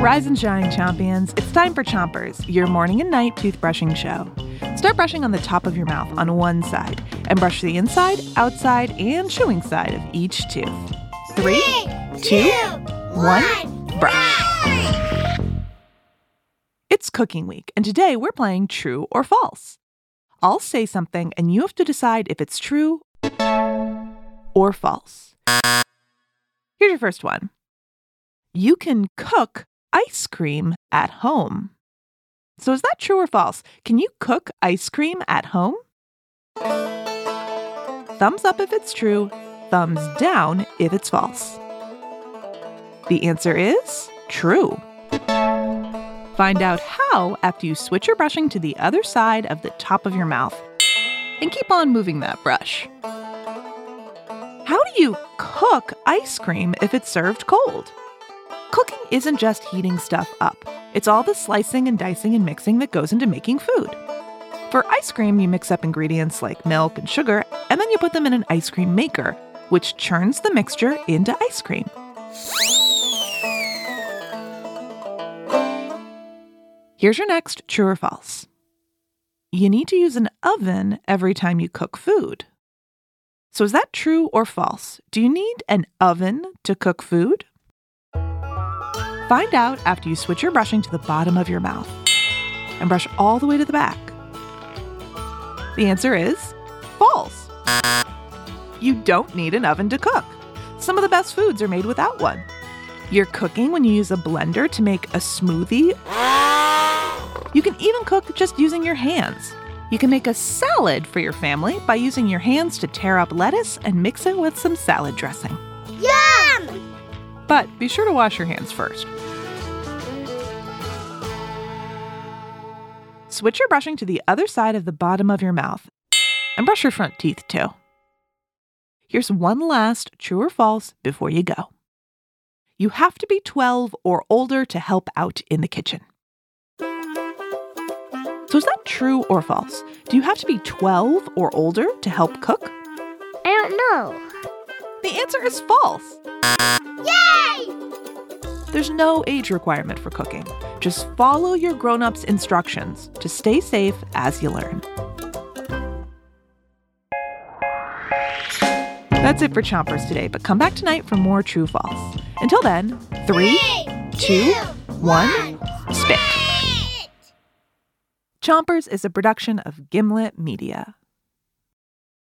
Rise and shine, champions. It's time for Chompers, your morning and night toothbrushing show. Start brushing on the top of your mouth on one side and brush the inside, outside, and chewing side of each tooth. Three, two, one, brush. It's cooking week, and today we're playing true or false. I'll say something, and you have to decide if it's true or false. Here's your first one You can cook ice cream at home. So, is that true or false? Can you cook ice cream at home? Thumbs up if it's true, thumbs down if it's false. The answer is true. Find out how after you switch your brushing to the other side of the top of your mouth. And keep on moving that brush. How do you cook ice cream if it's served cold? Cooking isn't just heating stuff up, it's all the slicing and dicing and mixing that goes into making food. For ice cream, you mix up ingredients like milk and sugar, and then you put them in an ice cream maker, which churns the mixture into ice cream. Here's your next true or false. You need to use an oven every time you cook food. So, is that true or false? Do you need an oven to cook food? Find out after you switch your brushing to the bottom of your mouth and brush all the way to the back. The answer is false. You don't need an oven to cook. Some of the best foods are made without one. You're cooking when you use a blender to make a smoothie. You can even cook just using your hands. You can make a salad for your family by using your hands to tear up lettuce and mix it with some salad dressing. But be sure to wash your hands first. Switch your brushing to the other side of the bottom of your mouth and brush your front teeth too. Here's one last true or false before you go. You have to be 12 or older to help out in the kitchen. So, is that true or false? Do you have to be 12 or older to help cook? I don't know. The answer is false. There's no age requirement for cooking. Just follow your grown ups' instructions to stay safe as you learn. That's it for Chompers today, but come back tonight for more True False. Until then, three, two, one, spit. Chompers is a production of Gimlet Media.